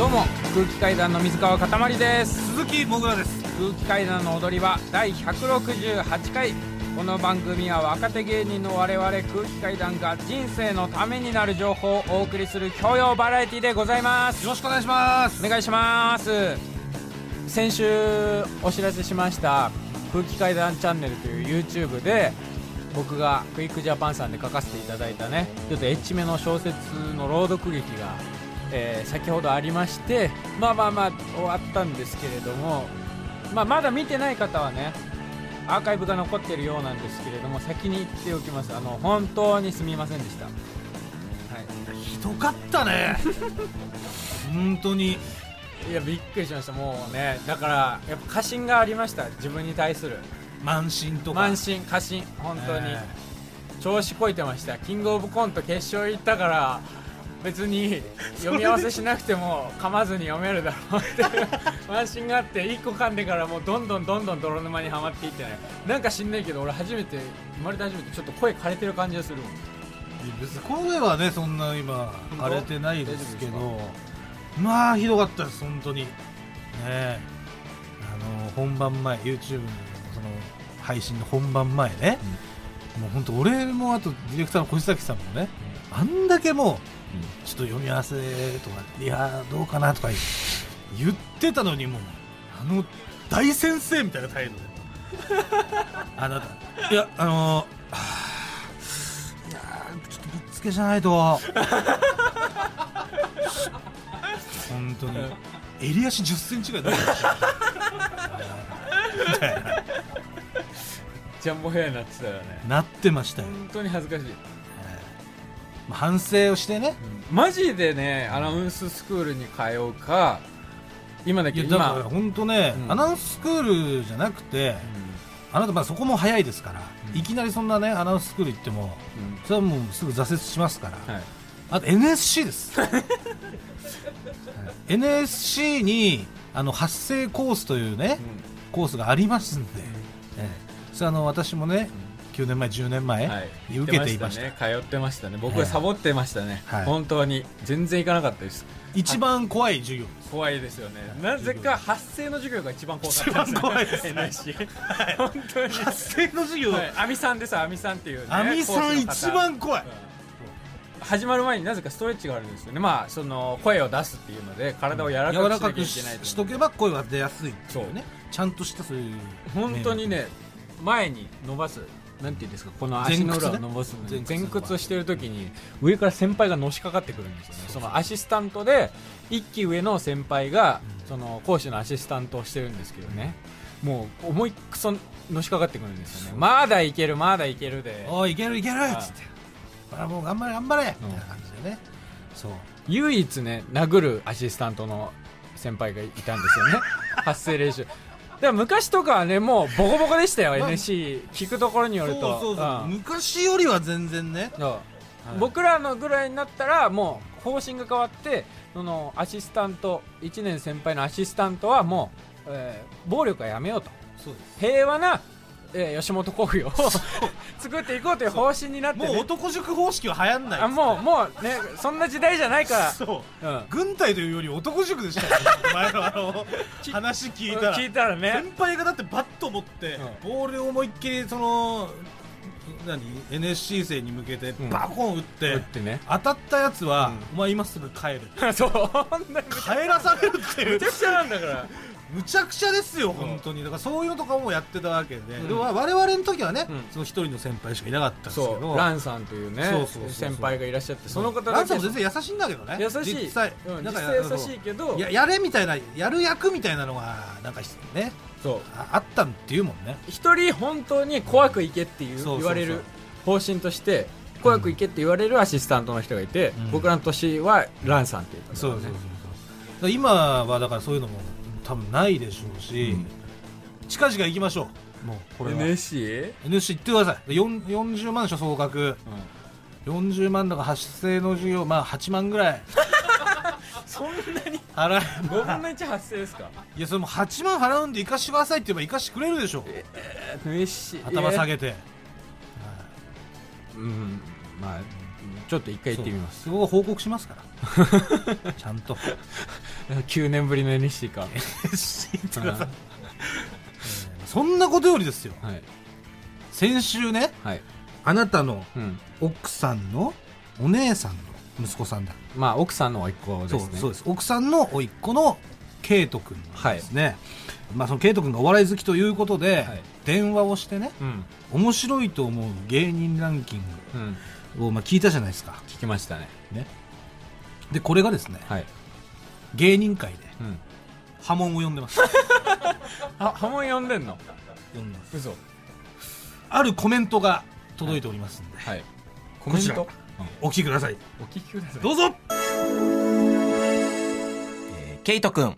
どうも空気階段の水川かたまりです。鈴木もぐらです。空気階段の踊り場第168回。この番組は若手芸人の我々空気階段が人生のためになる情報をお送りする教養バラエティでございます。よろしくお願いします。お願いします。先週お知らせしました。空気階段チャンネルという YouTube で僕がクイックジャパンさんで書かせていただいたねちょっとエッチめの小説の朗読劇が、えー先ほどありましてまあまあまあ終わったんですけれども、まあ、まだ見てない方はねアーカイブが残っているようなんですけれども先に言っておきます。あの本当にすみませんでした、はい、ひどかったね。本当に。いやびっくりしました。もうねだからやっぱ過信がありました。自分に対する。慢心とか。慢心過信。本当に、え。調子こいてました。キングオブコント決勝行ったから別に読み合わせしなくても噛まずに読めるだろうって。いう慢心があって1個噛んでからもうどんどんどんどん泥沼にはまっていって。ねなんか知んないけど俺初めて生まれて初めてちょっと声枯れてる感じがするもん。別に声はねそんな今本当荒れてないですけど。まあひどかったです本当に。ねえ。あの本番前 YouTube のその配信の本番前ね、もう本当俺もあとディレクターの小崎さんもね、あんだけもうちょっと読み合わせとかいやどうかなとか言ってたのにもうあの大先生みたいな態度で。あなた。いやあのはあいやちょっとぶっつけじゃないと。本当に。襟足1 0センチぐらいだジャンボヘアになってたよね。なってましたよ、本当に恥ずかしい。まあ反省をしてね。マジでねアナウンススクールに通うか今だけど本当ね、うん。アナウンススクールじゃなくてあなたまあそこも早いですから、うん。いきなりそんなねアナウンススクール行ってもそれはもうすぐ挫折しますから、はい。あと NSC です。はい。NSC にあの発声コースというね、コースがありますんで、ええ。それあの私もね、9年前10年前、はい、受けていました。ね。通ってましたね。僕ええはサボってましたね、はい。本当に全然行かなかったです。一番怖い授業怖いですよね。なぜか発声の授業が一番怖かった。んです一番怖いですね。NSC 本当に。発声の授業、はい。アミさんです。アミさんっていうねアミさん一番怖い、うん始まる前になぜかストレッチがあるんですよね。まあその声を出すっていうので体を柔らかくししとけば声は出やすいっていうね。ちゃんとしたそういう。本当にね。前に伸ばすなんていうんですかこの足の裏を伸ばすのに前屈。ね前屈をしてる時に上から先輩がのしかかってくるんですよ。ねそのアシスタントで一期上の先輩がその講師のアシスタントをしてるんですけどね。もう思いっくそのしかかってくるんですよね。まだいけるまだいけるで。おいいけるいけるはい。っつって。あもう頑張れ頑張れみたいな感じでね。そう。唯一ね殴るアシスタントの先輩がいたんですよね。発声練習でも昔とかはねもうボコボコでしたよ、まあ NSC 聞くところによると。そうそうそう。うん。昔よりは全然ね。そう。僕らのぐらいになったらもう方針が変わってそのアシスタント1年先輩のアシスタントはもう、えー暴力はやめようと。そうです。平和な、えー吉本興業を作っていこうという方針になって、ね、もう男塾方式は流行んないあもうもうねそんな時代じゃないから。そう。うん。軍隊というより男塾でしたよ前のあのき話聞いたら。聞いたらね。先輩がだってバット持って、うボールを思いっきりその何？NSC 生に向けてん。バコン打って、打ってね。当たったやつは、うん。お前今すぐ帰る そう帰らされるっていう。めちゃくちゃなんだからむちゃくちゃですよ、ん。本当に。だからそういうのとかもやってたわけで,、ん。で我々の時はね、うん。その一人の先輩しかいなかったんですけそどう。ランさんというねそうそうそう先輩がいらっしゃってその方ランさんも全然優しいんだけどね。優しい。実際、うん。なんか優しいけど。ややれみたいなやる役みたいなのがなんかね。そう。ああったっていうもんね。一人本当に怖くいけっていう言われる方針として怖くいけって言われるアシスタントの人がいて、うん。僕らの年はランさんっていう方そうそうそうそう。今はだからそういうのも多分ないでしょうし、うん。近々行きましょう。もうこれは。NSC? NSC 行ってください。4 40万でしょ総額。40万だから発生の授業まあ8万ぐらい。そんなに？払え5分の1発生ですか？いやそれも8万払うんで行かしてくださいって言えば行かしてくれるでしょ NSC 頭下げげて、うん。まあちょっと一回行ってみます。そこを報告しますから。ちゃんと。9年ぶりの NSC か。知ってください。そんなことよりですよ。はい。先週ねはい。あなたのうん。奥さんのお姉さんの息子さんだ。まあ奥さんの甥っ子ですね。そうそうです。奥さんの甥っ子のケイト君ですね、まあそのケイト君がお笑い好きということで、はい。電話をしてねうん。面白いと思う芸人ランキンうん。グをまあ聞いたじゃないですか。聞きましたね。ね。でこれがですねはい。芸人界でうん。波紋を呼んでます。あ波紋呼んでんの？呼んでます。嘘。あるコメントが届いておりますんで、はい。コこちら。メント？お聞きください。お聞きください。どうぞ。えーケイトくん、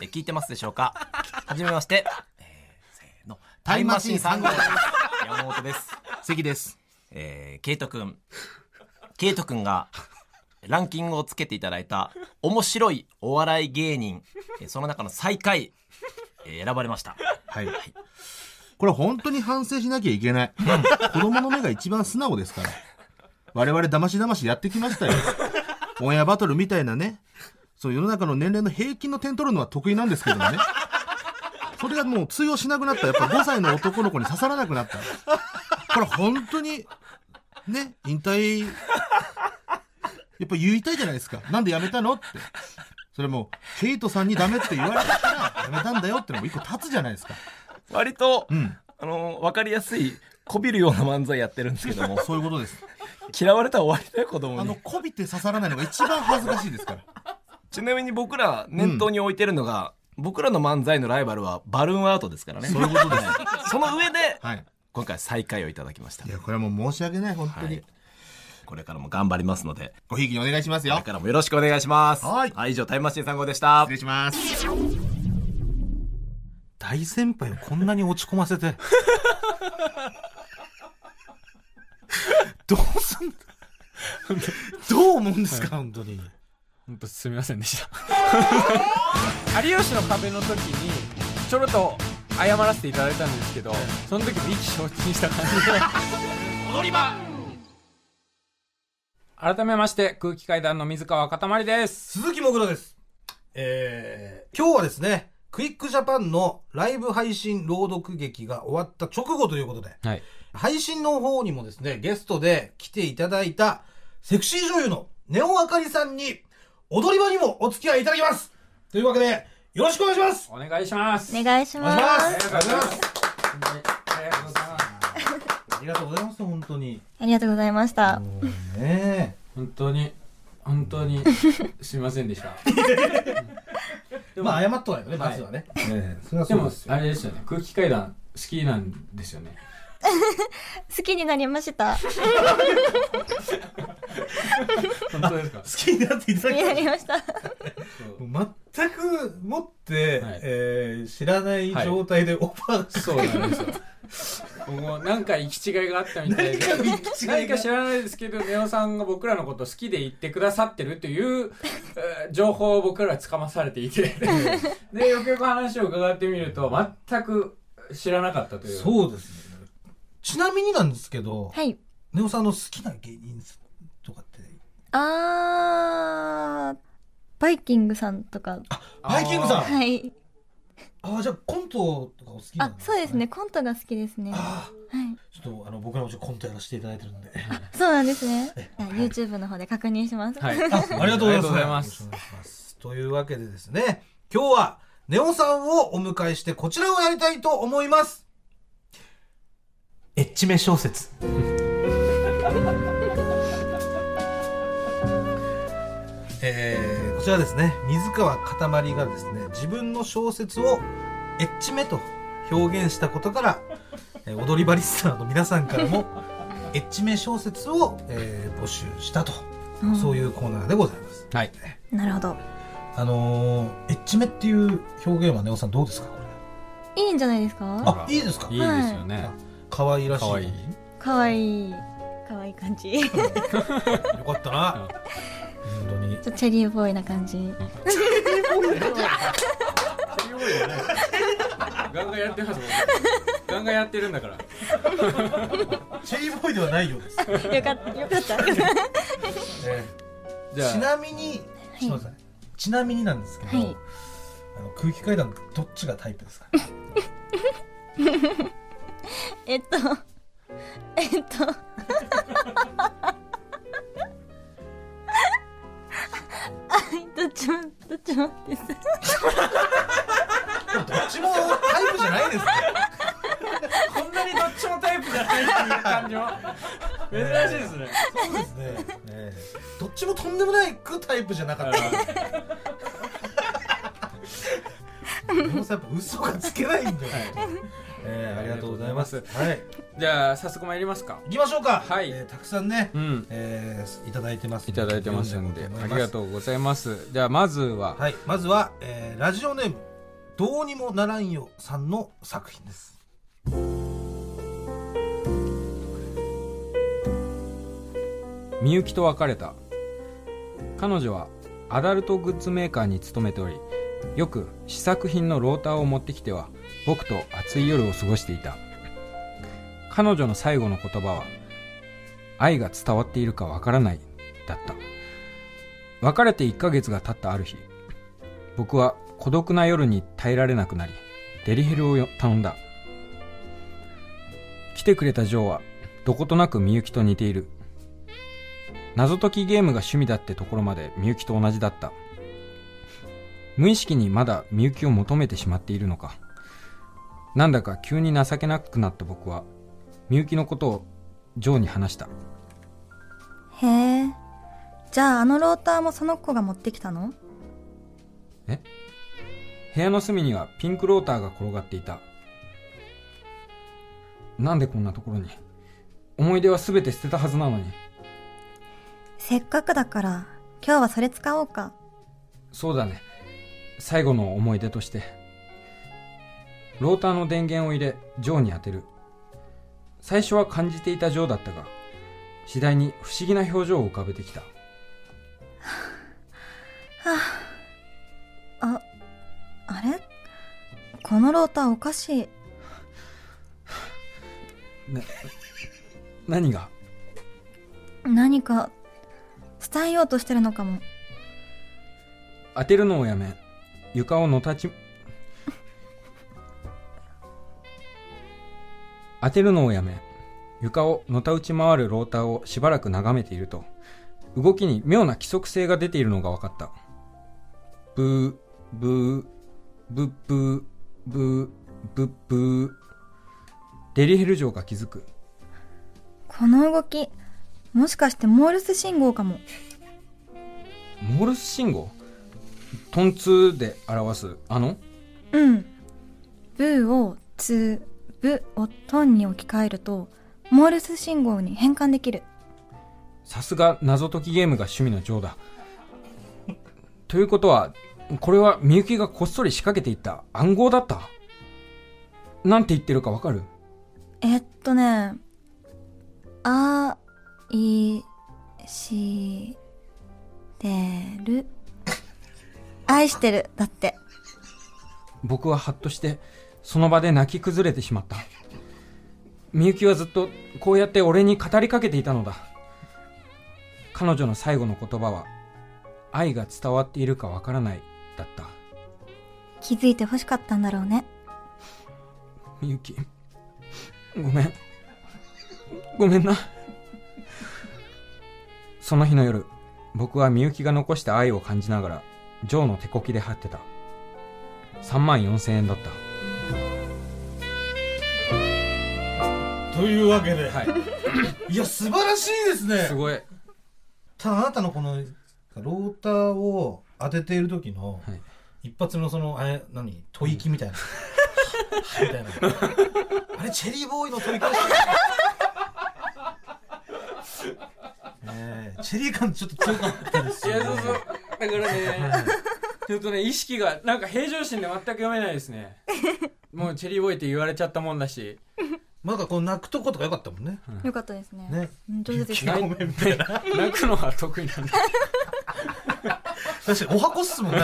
えー聞いてますでしょうか？はじめまして、えーせーの、タイムマシーン3号です。山本です。関ですえーケイトくん、ケイトくんがランキングをつけていただいた面白いお笑い芸人、その中の最下位、選ばれました。はい。これ本当に反省しなきゃいけない。子供の目が一番素直ですから。我々騙し騙しやってきましたよ。オンエアバトルみたいなね。そう世の中の年齢の平均の点取るのは得意なんですけどもね。それがもう通用しなくなった。やっぱ5歳の男の子に刺さらなくなった。これ本当に、ね、引退、やっぱ言いたいじゃないですか。なんで辞めたのって。それも、ケイトさんにダメって言われたから、辞めたんだよってのも一個立つじゃないですか。割と、うん。あのわかりやすい、こびるような漫才やってるんですけども、そういうことです。嫌われたら終わりだよ、子供あの、に。こびて刺さらないのが一番恥ずかしいですから。ちなみに僕ら念頭に置いてるのが、僕らの漫才のライバルはバルーンアートですからね。そういうことです。その上で、はい。今回最下位をいただきましたい。や、これはもう申し訳ない、本当に。はいこれからも頑張りますので、ごひいきにお願いしますよこれ。からもよろしくお願いします。はい以上、タイムマシーン3号でした失。礼します。大先輩をこんなに落ち込ませてどうすんだ？どう思うんですか？本当に本当すみませんでした 有吉の壁の時にちょろっと謝らせていただいたんですけどその時も意気消沈した感じで。踊り場。改めまして空気階段の水川かたまりです。鈴木もぐらです。えー、今日はですねクイックジャパンのライブ配信朗読劇が終わった直後ということではい。配信の方にもですね、ゲストで来ていただいた、セクシー女優のネオあかりさんに、踊り場にもお付き合いいただきます。というわけで、よろしくお願いします。お願いします。お願いします。ます。ありがとうございます。ありがとうございます、本当に。ありがとうございました。ね。本当に本当に すみませんでした。で まあ、謝っとかないとね、まずはね。ええ。それはでもそうですよ。あ。れですよね。空気階段好きなんですよね好きになりました。好本当ですか？好きになっていただきました。全くもって、はいえー知らない状態でオファーそうなんですよ。もうなんか行き違いがあったみたいで何か行き違いが何か知らないですけどネオさんが僕らのこと好きで言ってくださってるというえー情報を僕らはつかまされていて でよくよく話を伺ってみると全く知らなかったというそうですね。ちなみになんですけど、はい。ネオさんの好きな芸人とかって、あー、バイキングさんとか。バイキングさん？あはい。ああ、じゃあコントとかお好きなんあ、そうですね。。コントが好きですね。はああ、い。ちょっとあの僕らもちょっとコントやらせていただいてるんで。そうなんですね。YouTube の方で確認します。はいあありがとうございます。というわけでですね、今日はネオさんをお迎えしてこちらをやりたいと思います。エッチめ小説。えー、こちらですね、水川かたまりがですね、自分の小説をエッチめと表現したことから、えー踊り場リスナーの皆さんからも、エッチめ小説を、えー募集したと、うん。そういうコーナーでございます。はい。なるほど。あのー、エッチめっていう表現はネオさんどうですか？これ。いいんじゃないですか？あ、いいですか？いいですよね、可愛らしい。可愛い。かわい。い。かわいい感じ。ち ょよかったな。本当に。っとチェリーボーイな感じ。ガンガンやってますガンガンやってるんだから。チェリーボーイではないようです、よかった。よかった。えじゃあ。ちなみにちょっと待ってくださいちなみになんですけど、はい。あの空気階段どっちがタイプですか？えっと えっとはいどっちもどっちもですどっちもタイプじゃないですね。こんなにどっちもタイプじゃないっていう感じは珍しいですね。そうですね、ええどっちもとんでもないくタイプじゃなかった。でもさやっぱ嘘がつけないんだよ、ええありがとうございます。はい。じゃあ早速参りますか。行きましょうか。はい。えーたくさんね、うん。えーいただいてます。いただいてますんでありがうとうございます。じゃあまずは。はい。まずは、えーラジオネームどうにもならんよさんの作品です。みゆきと別れた。彼女はアダルトグッズメーカーに勤めておりよく試作品のローターを持ってきては僕と熱い夜を過ごしていた。彼女の最後の言葉は愛が伝わっているかわからないだった。別れて1ヶ月が経ったある日僕は孤独な夜に耐えられなくなりデリヘルを頼んだ。来てくれたジョーはどことなくみゆきと似ている。謎解きゲームが趣味だってところまでみゆきと同じだった。無意識にまだみゆきを求めてしまっているのか。なんだか急に情けなくなった僕は。みゆきのことをジョーに話した。へえ。じゃああのローターもその子が持ってきたの？え？部屋の隅にはピンクローターが転がっていた。なんでこんなところに？思い出は全て捨てたはずなのに。せっかくだから今日はそれ使おうか。そうだね。最後の思い出としてローターの電源を入れジョーに当てる。最初は感じていたジョーだったが次第に不思議な表情を浮かべてきた。ああれ？このローターおかしい。何が？何か伝えようとしてるのかも。当てるのをやめ床をのたち当てるのをやめ床をのたうち回るローターをしばらく眺めていると動きに妙な規則性が出ているのが分かった。ブーブーブッブーブーブッブー。デリヘル城が気づく。この動きもしかしてモールス信号かも。モールス信号？トンツーで表すあの？うん。ブーをツブをトンに置き換えるとモールス信号に変換できる。さすが謎解きゲームが趣味のジョーだ。ということは、これはみゆきがこっそり仕掛けていった暗号だった？なんて言ってるかわかる？えっとねあいしてる。愛してる。だって。僕はハッとして、その場で泣き崩れてしまった。みゆきはずっとこうやって俺に語りかけていたのだ。彼女の最後の言葉は、愛が伝わっているかわからない、だった。気づいて欲しかったんだろうねみゆき、ごめん。ごめんな。その日の夜、僕はみゆきが残した愛を感じながら、ジョーの手こきで張ってた。3万4千円だった。というわけで、はい。い、や素晴らしいですね。すごい。ただあなたのこのローターを当てている時の、はい。一発目のそのあれ何？吐息みたいな、みたいな。あれチェリーボーイの吐息ですねねえチェリー感ちょっと強かったですよ、ね、だからね、ちょっとね、意識が、なんか平常心で全く読めないですね。もうチェリーボーイって言われちゃったもんだし。なんかこう泣くとことかよかったもんね。よかったですね。ね。うん上手でしごた 泣くのは得意なんで。確かにお箱っすもんね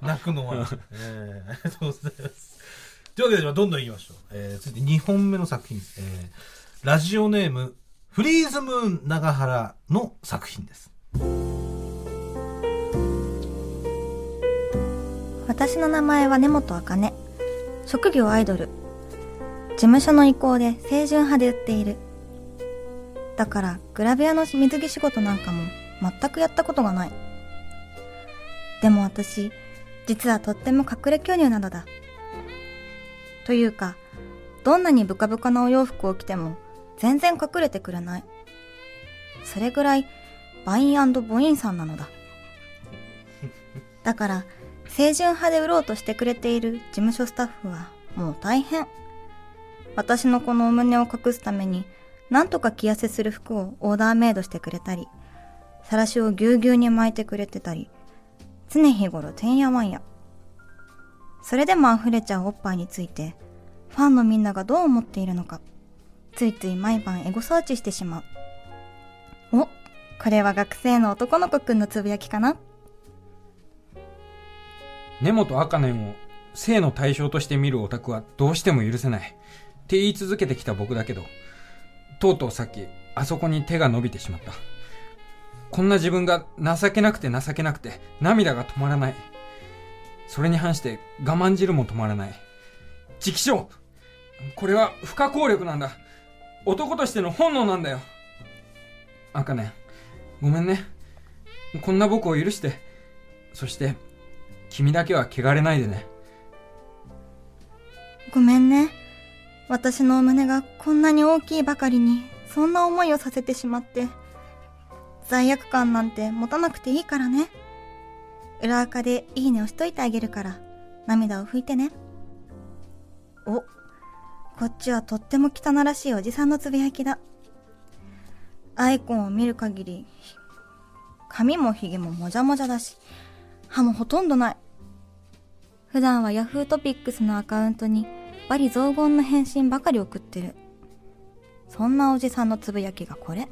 泣くのは、ええありがとうございますというわけで、どんどんいきましょう。えー、続いて2本目の作品。えー、ラジオネーム、フリーズムーン長原の作品です。私の名前は根本茜。職業アイドル事務所の意向で清純派で売っている。だからグラビアの水着仕事なんかも全くやったことがない。でも私実はとっても隠れ巨乳なのだ。というかどんなにブカブカなお洋服を着ても全然隠れてくれない。それぐらいバインボインさんなのだ。だから清純派で売ろうとしてくれている事務所スタッフはもう大変。私のこのお胸を隠すために、なんとか着痩せする服をオーダーメイドしてくれたり、さらしをぎゅうぎゅうに巻いてくれてたり、常日頃てんやわんや。それでも溢れちゃうおっぱいについて、ファンのみんながどう思っているのか、ついつい毎晩エゴサーチしてしまう。お、これは学生の男の子くんのつぶやきかな根本茜を性の対象として見るオタクはどうしても許せない。って言い続けてきた僕だけど、とうとうさっき、あそこに手が伸びてしまった。こんな自分が情けなくて情けなくて、涙が止まらない。それに反して我慢汁も止まらない。直称これは不可抗力なんだ。男としての本能なんだよ。茜、ごめんね。こんな僕を許して。そして、君だけは汚れないでね。ごめんね。私の胸がこんなに大きいばかりに、そんな思いをさせてしまって。罪悪感なんて持たなくていいからね。裏垢でいいねをしといてあげるから、涙を拭いてね。お、こっちはとっても汚らしいおじさんのつぶやきだ。アイコンを見る限り、髪も髭ももじゃもじゃだし、歯もほとんどない。普段は Yahoo トピックスのアカウントにバリ雑言の返信ばかり送ってる。そんなおじさんのつぶやきがこれ。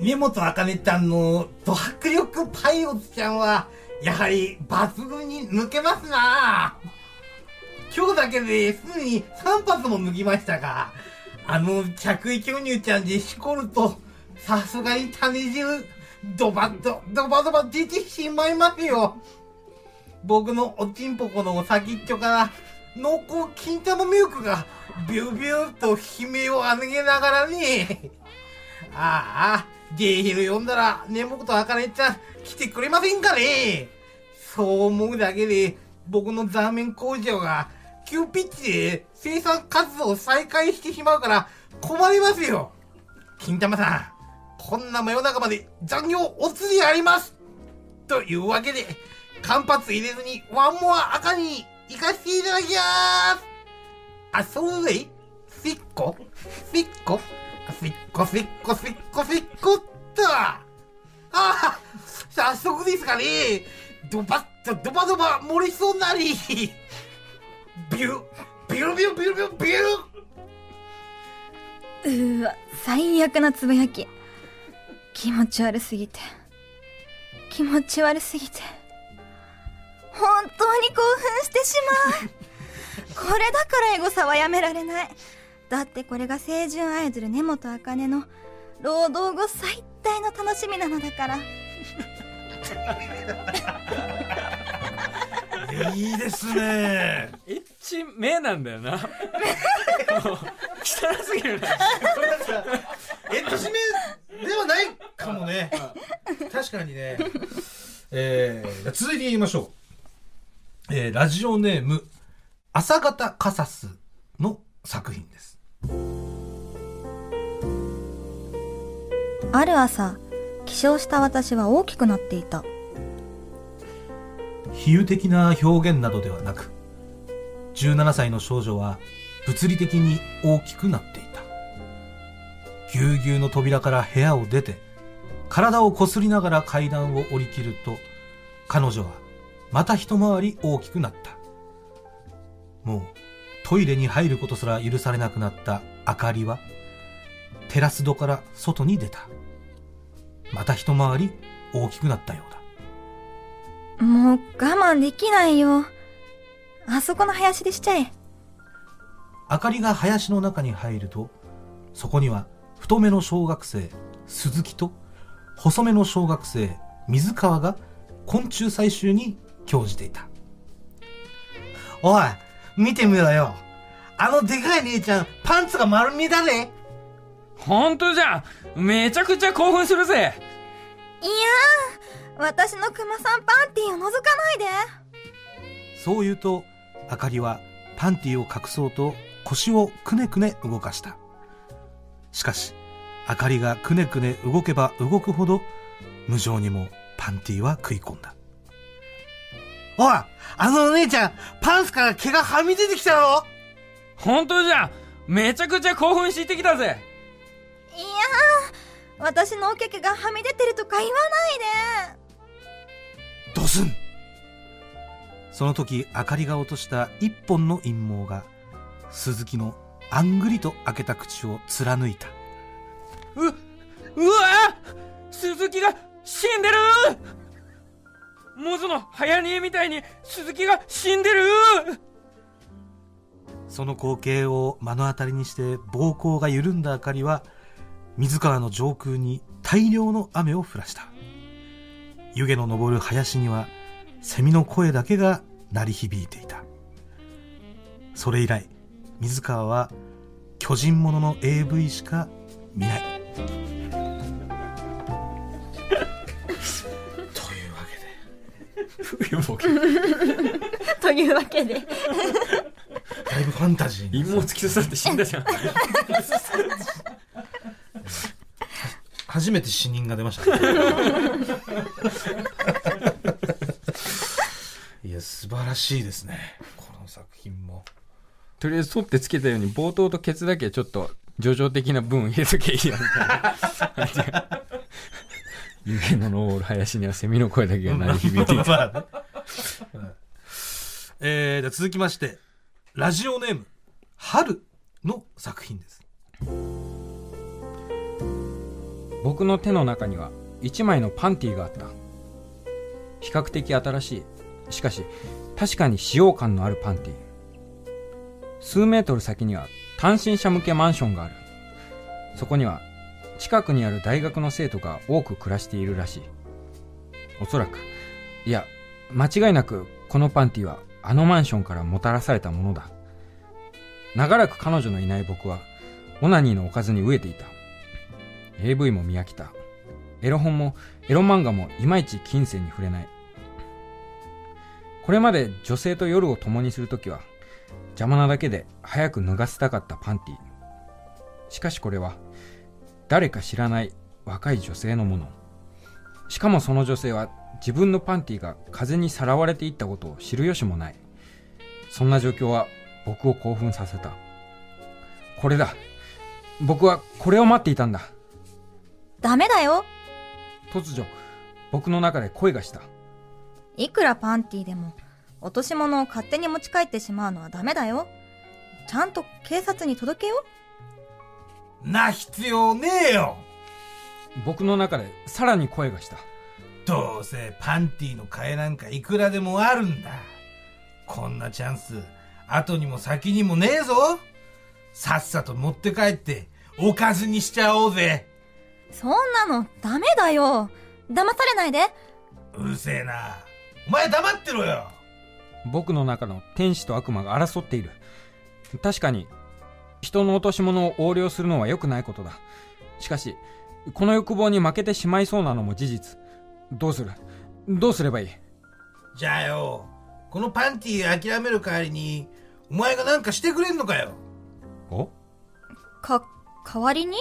根本あかねちゃんのド迫力パイオツちゃんは、やはり抜群に抜けますな今日だけですでに3発も脱ぎましたが、あの着衣巨乳ちゃんでしこると、さすがに種汁、ドバッと、ドバドバ出てしまいますよ。僕のおちんぽこのお先っちょから濃厚金玉ミルクがビュービューと悲鳴を上げながらね。ああ、ゲイヒル読んだら、ね僕とあかねちゃん来てくれませんかねそう思うだけで、僕のザーメン工場が急ピッチで生産活動を再開してしまうから困りますよ。金玉さん、こんな真夜中まで残業お釣りありますというわけで、間髪入れずにワンモア赤に行かせていただきます。あ、そうでフィッコフィッコフィッコフィッコフィッコフィッコっと！ああ早速ですかねドバッとドバドバ漏れそうなり。ビュビュビュビュビュビュビュうわ、最悪なつぶやき。気持ち悪すぎて。気持ち悪すぎて。本当に興奮してしまう。これだからエゴサはやめられない。だってこれが清純アイドル根本茜の労働後最大の楽しみなのだから。いいですね。エッチ目なんだよな。汚すぎるな。エッチめではないかもね。確かにね。えー、続いて言いましょうえー、ラジオネーム、朝方カサスの作品です。ある朝、起床した私は大きくなっていた。比喩的な表現などではなく、17歳の少女は物理的に大きくなっていた。ぎゅうぎゅうの扉から部屋を出て、体をこすりながら階段を降りきると、彼女はまた一回り大きくなった。もうトイレに入ることすら許されなくなった明かりは、テラス戸から外に出た。また一回り大きくなったようだ。もう我慢できないよ。あそこの林でしちゃえ。明かりが林の中に入るとそこには太めの小学生鈴木と細めの小学生水川が昆虫採集に興じていた。おい見てみろよ。あのでかい姉ちゃんパンツが丸見えだね。本当じゃ。めちゃくちゃ興奮するぜ。いやー、私のクマさんパンティーを覗かないで。そう言うと明かりはパンティを隠そうと腰をくねくね動かした。しかし明かりがくねくね動けば動くほど無情にもパンティは食い込んだおいあのお姉ちゃんパンツから毛がはみ出てきたろ？本当じゃ。めちゃくちゃ興奮してきたぜ。いやー、私のおけけがはみ出てるとか言わないで。ドスンその時明かりが落とした一本の陰謀が鈴木のあんぐりと開けた口を貫いた。ううわ鈴木が死んでるモズの早煮えみたいに鈴木が死んでる。その光景を目の当たりにして膀胱が緩んだ明かりは水川の上空に大量の雨を降らした。湯気の昇る林にはセミの声だけが鳴り響いていた。それ以来水川は巨人ものの AV しか見ない。けで というわけで。だいぶファンタジーな陰謀突き刺さって死んだじゃん。初めて死人が出ました、ね、いや素晴らしいですね。この作品も。とりあえず取ってつけたように冒頭とケツだけちょっと叙情的な文入れときゃいいやみたいな湯気の昇る林にはセミの声だけが鳴り響いていた。まあね。えー、では続きましてラジオネーム春の作品です。僕の手の中には1枚のパンティーがあった。比較的新しい。しかし確かに使用感のあるパンティー。数メートル先には単身者向けマンションがある。そこには近くにある大学の生徒が多く暮らしているらしい。おそらく。いや間違いなくこのパンティはあのマンションからもたらされたものだ。長らく彼女のいない僕はオナニーのおかずに飢えていた。AV も見飽きた。エロ本もエロ漫画もいまいち金銭に触れない。これまで女性と夜を共にするときは邪魔なだけで早く脱がせたかったパンティしかしこれは誰か知らない若い女性のものしかもその女性は自分のパンティが風にさらわれていったことを知る由もないそんな状況は僕を興奮させたこれだ僕はこれを待っていたんだダメだよ。突如僕の中で声がしたいくらパンティーでも、落とし物を勝手に持ち帰ってしまうのはダメだよ。ちゃんと警察に届けよ。な必要ねえよ。僕の中でさらに声がした。どうせパンティの替えなんかいくらでもあるんだ。こんなチャンス後にも先にもねえぞ。さっさと持って帰っておかずにしちゃおうぜ。そんなのダメだよ。騙されないで。うるせえな。お前黙ってろよ。僕の中の天使と悪魔が争っている。確かに人の落とし物を横領するのは良くないことだ。しかしこの欲望に負けてしまいそうなのも事実。どうする？どうすればいい？じゃあよ。このパンティ諦める代わりにお前がなんかしてくれんのかよ。お？か、代わりに？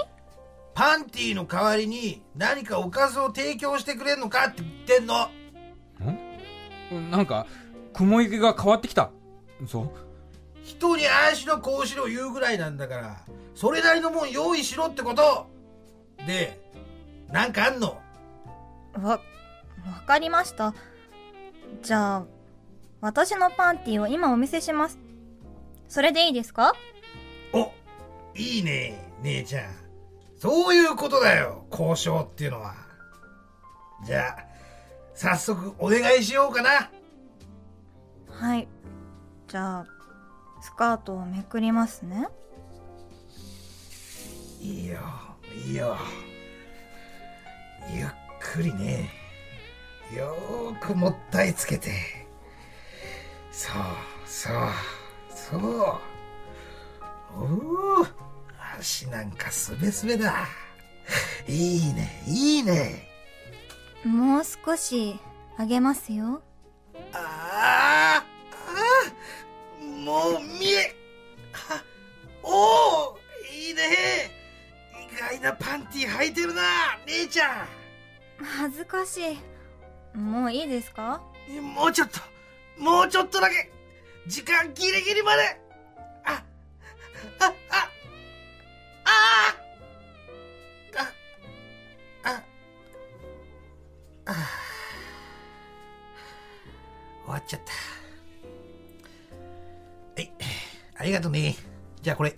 パンティの代わりに何かおかずを提供してくれんのかって言ってんの。ん？なんか雲行きが変わってきたそう人にああしろこうしろ言うぐらいなんだからそれなりのもん用意しろってことでなんかあんの？わ、わかりました。じゃあ、私のパンティを今お見せします。それでいいですか？おいいね姉ちゃんそういうことだよ交渉っていうのはじゃあ早速お願いしようかなはい。じゃあスカートをめくりますね。いいよいいよ。ゆっくりね。よーくもったいつけて。そうそうそう。おお足なんかすべすべだ。いいねいいね。もう少しあげますよ。あーあーもう見えはおおいいね。意外なパンティ履いてるな姉ちゃ恥ずかしい。もういいですか？んもうちょっともうちょっとだけ。時間ギリギリまで。あああああああ終わっちゃったありがとうね。じゃあこれ。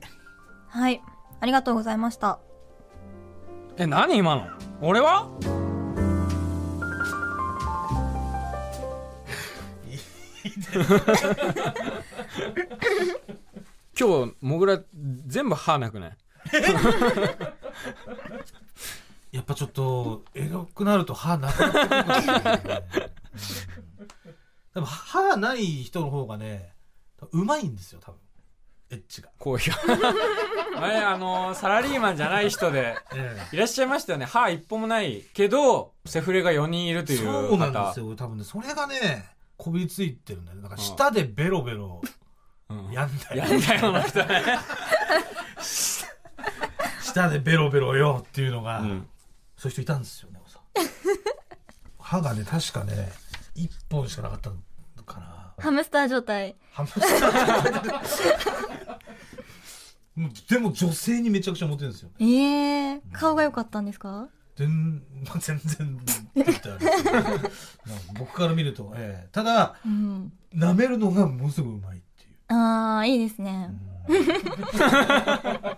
はい。ありがとうございました。え何今の？俺は？今日モグラ全部歯なくない？やっぱちょっとエロくなると歯なくなってくるでも歯ない人の方がねうまいんですよ多分エッチが、こういう前あのサラリーマンじゃない人でえいらっしゃいましたよね。歯一本もないけどセフレが4人いるとえいう方。そうなんですよ多分ね。それがねこびりついてるんだよね。だから舌でベロベロうん。やんだよ、やんだよの人ね、舌でベロベロよっていうのが、うん。そういう人いたんですよねさ 歯がね確かね1本しかなかったのかな。ハムスター状態。ハムスターもうでも女性にめちゃくちゃモテるんですよ。ねええ顔が良かったんですか？全,、まあ、全然 僕から見ると、ええ。ただうん。舐めるのがものすごいうまいっていう。ああいいですね。やっぱ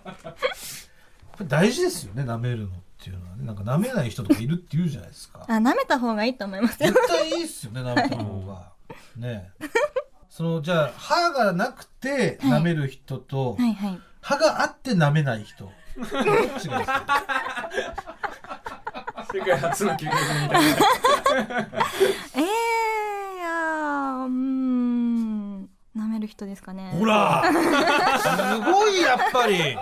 り大事ですよね舐めるのっていうのはね。なんか舐めない人とかいるって言うじゃないですか。あ舐めた方がいいと思いますよ。絶対いいっすよね舐めた方が。ねえ。そのじゃあ歯がなくて舐める人と、はいはい歯があって舐めない人。どっちがいいですか世界初の究極みたいなええいやーうーん。舐める人ですかね。ほら。すごいやっぱり。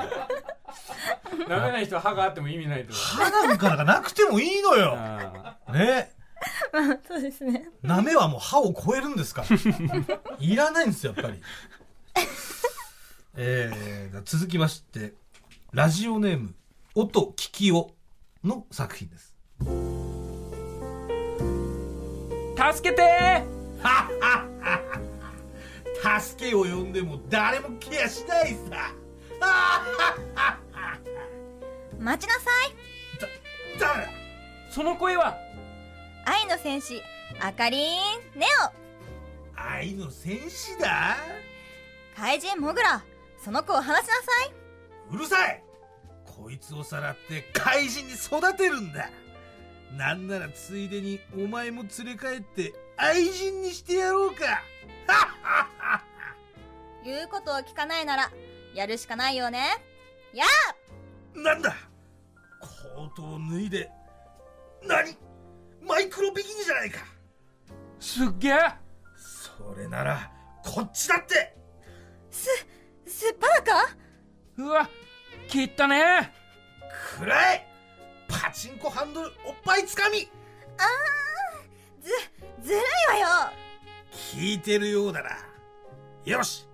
ダメな人は歯があっても意味ないと歯なんかなんかなくてもいいのよ。あねそうですね。舐めはもう歯を超えるんですから。いらないんですよやっぱりえー、続きましてラジオネーム音聞きおの作品です。ー助けて助けを呼んでも誰もケアしないさ。待ちなさい。誰？だその声は？愛の戦士あかりんネ愛の戦士だ？オ怪人モグラその子を離しなさい。うるさい。こいつをさらって怪人に育てるんだ。なんならついでにお前も連れ帰って愛人にしてやろうか。言うことを聞かないならやるしかないよね。やなんだ。コートを脱いで何？マイクロビキニじゃないか。すっげえ。それならこっちだって。すっぱらか？うわ切ったね。くらえパチンコハンドルおっぱいつかみ。ずるいわよ。聞いてるようだな。よし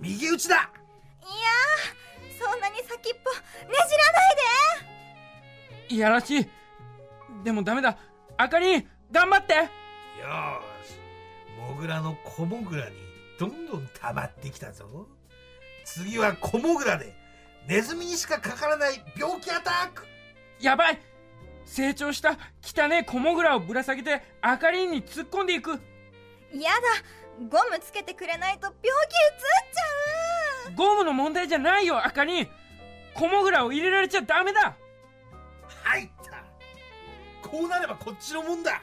右打ちだ。いやーそんなに先っぽねじらないで。いやらしい。でもダメだ。あかりん頑張って。よーしモグラのコモグラにどんどん溜まってきたぞ次はコモグラでネズミにしかかからない病気アタック。やばい。成長した汚ねコモグラをぶら下げてあかりんに突っ込んでいく。やだ。ゴムつけてくれないと病気うつっちゃう。ゴムの問題じゃないよあかり。んコモグラを入れられちゃダメだ。入った。こうなればこっちのもんだ。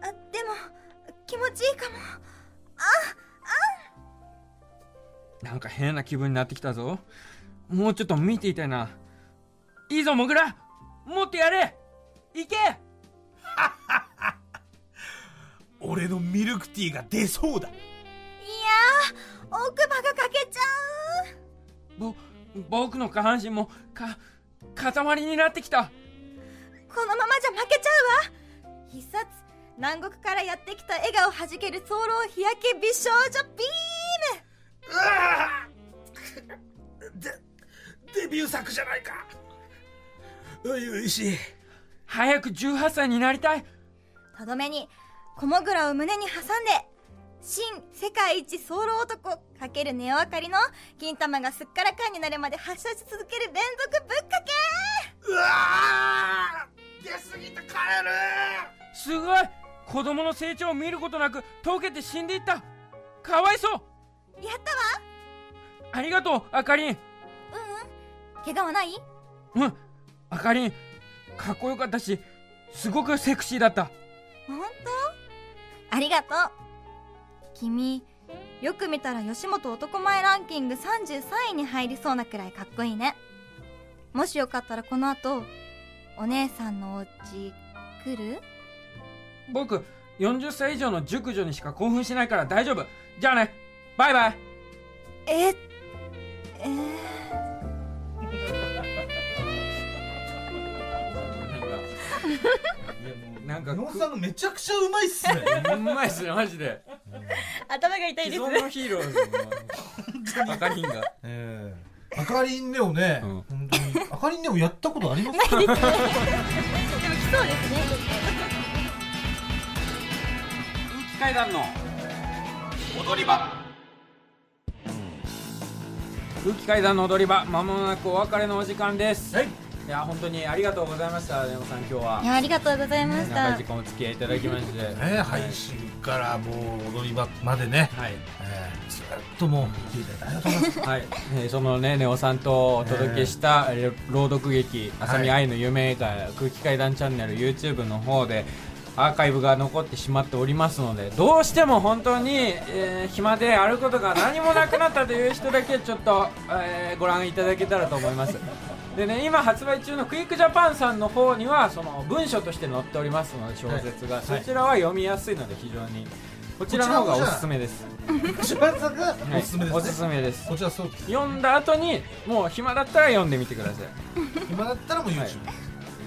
あでも気持ちいいかもなんか変な気分になってきたぞ。もうちょっと見ていたいな。いいぞモグラもっとやれ。いけ。俺のミルクティーが出そうだ。いやー奥歯が欠けちゃぼ僕の下半身もか塊になってきた。うこのままじゃ負けちゃうわ。必殺南国からやってきた笑顔はじける早漏日焼け美少女ビでデビュー作じゃないか。ういうしい早く18歳になりたいとどめに小モグラを胸に挟んで新世界一早漏男かけるネオあかりの金玉がすっからかんになるまで発射し続ける連続ぶっかけうわー出過ぎて帰るすごい子供の成長を見ることなく溶けて死んでいったかわいそうやったわ。ありがとうあかりん。うんうん。怪我はない？うん。あかりんかっこよかったしすごくセクシーだった。本当？ありがとう。君よく見たら吉本男前ランキング33位に入りそうなくらいかっこいいね。もしよかったらこの後お姉さんのお家来る？僕40歳以上の熟女にしか興奮しないから大丈夫。じゃあねバイバイ。ええなんか野さんめちゃくちゃうまいっすね。うまいっすねマジで。ー、頭が痛い既です存のヒーローズあかりんが。ええ。あかりんねをね、うん。本当に。あかりんねをやったことあります？か でも来そうですね。空気階段の踊り場空気階段の踊り場まもなくお別れのお時間です、はい。いや本当にありがとうございました根本さん今日は。いやありがとうございました。長い時間お付き合いいただきまして。ね配信からもう踊り場までね、はい。えーずっともう見ていただいてありがとうございます。はい、えーそのね、ネオさんとお届けした、えー。朗読劇「浅見愛の夢」が空気階段チャンネル YouTube の方でアーカイブが残ってしまっておりますのでどうしても本当に、えー暇であることが何もなくなったという人だけちょっと、えーご覧いただけたらと思います。でね今発売中のクイックジャパンさんの方にはその文書として載っておりますので小説が、はい。そちらは読みやすいので非常にこちらの方がおすすめです、一番さんがはいおすすめです、ね。おすすめです。こちらそうです。読んだ後にもう暇だったら読んでみてください。今だったらもう YouTube、はい。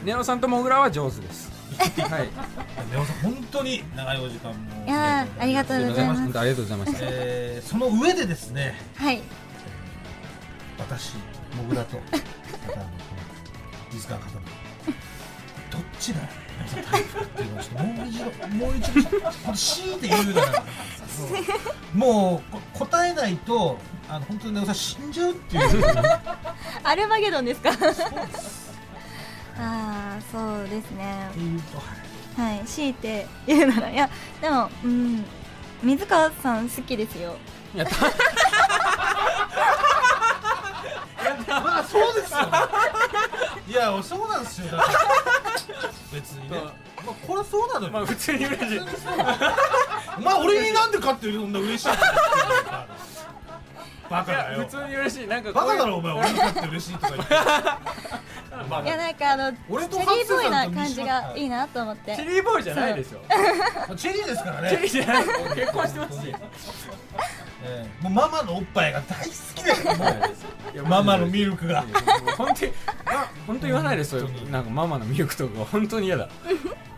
ネオさんとモグラは上手ですはい。ネオさん本当に長いお時間も。いやーありがとうございます。本当ありがとうございましたえーその上でですねはい。私モグラとまたあのこのリスカーの方もどっちがネオさんタイプかっていうのをちょっともう一度もう一度これ強いて言うならもうこ答えないとあの本当にネオさん死んじゃうっていう。アルマゲドンですか？そうですああそうですね。っていうとはい。はい強いて言うならいやでもうん水川さん好きですよ。やった まあそうですよ、ね、いやそうなんですよ。だから別にね。まあこれはそうなのよ、まあ普通に嬉しい。普通にそうなのお前俺になんで勝ってそんな嬉しいバカいだよ。や普通に嬉しい。なんかバカだろお前。俺に勝って嬉しいとか言って。まあいやなんかあのチェリーボーイな感じがいいなと思って。チェリーボーイじゃないですよ。チェリーですからチェリーね、じゃない。結婚してますし。ええ。もうママのおっぱいが大好きだよ。ママのミルクが。本当にあ本当言わないですよ。本当になんかママのミルクとか本当に嫌だ。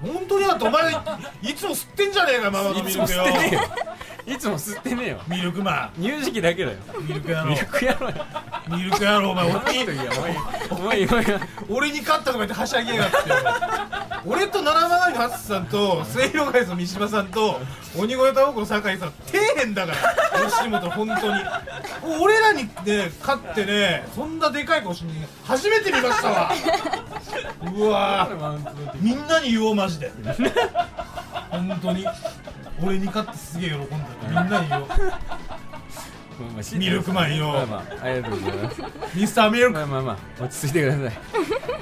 本当にだってお前いいつも吸ってんじゃねえかママのいつもミルクよ。吸ってねえよ。いつも吸ってねえよ。ミルクマ乳児期だけだよ。ンミルク野郎。ミルクやろうよミルク野郎お前。俺い時はもういいもういいもういい俺に勝ったとか言ってはしゃぎやがって。俺と七曲りのハツさんとせいろがいの三島さんと鬼越トマホの酒井さん底辺だから。吉本本当に。俺らにね勝ってねそんなでかい腰に初めて見ましたわ。うわみんなに言おうマジで。本当に。俺に勝ってすげえ喜んだ。みんなに言おう。まあまあミルクマンよ。まあまあありがとうございます。ミスターミルク。まあまあまあ落ち着いてくださ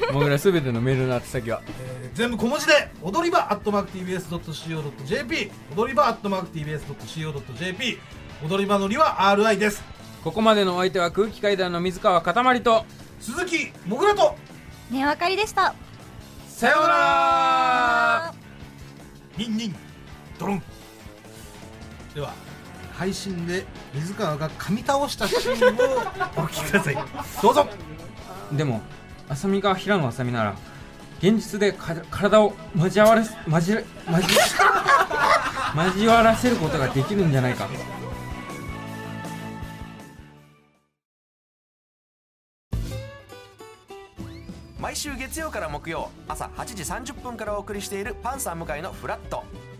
いもぐらすべてのメールの宛先はえー全部小文字で踊り場アットマーク TBS.CO.JP 踊り場アットマーク TBS.CO.JP 踊り場のりは RI ですここまでのお相手は空気階段の水川かたまりと鈴木もぐらとねえわかりでしたさようならニンニンドロンでは配信で水川が噛み倒したシーンをお聞きください。どうぞ。でも浅見が平野浅見なら現実でか体を交わらせ交わ交わ交わらせることができるんじゃないか。毎週月曜から木曜朝8時30分からお送りしているパンサー向井のフラット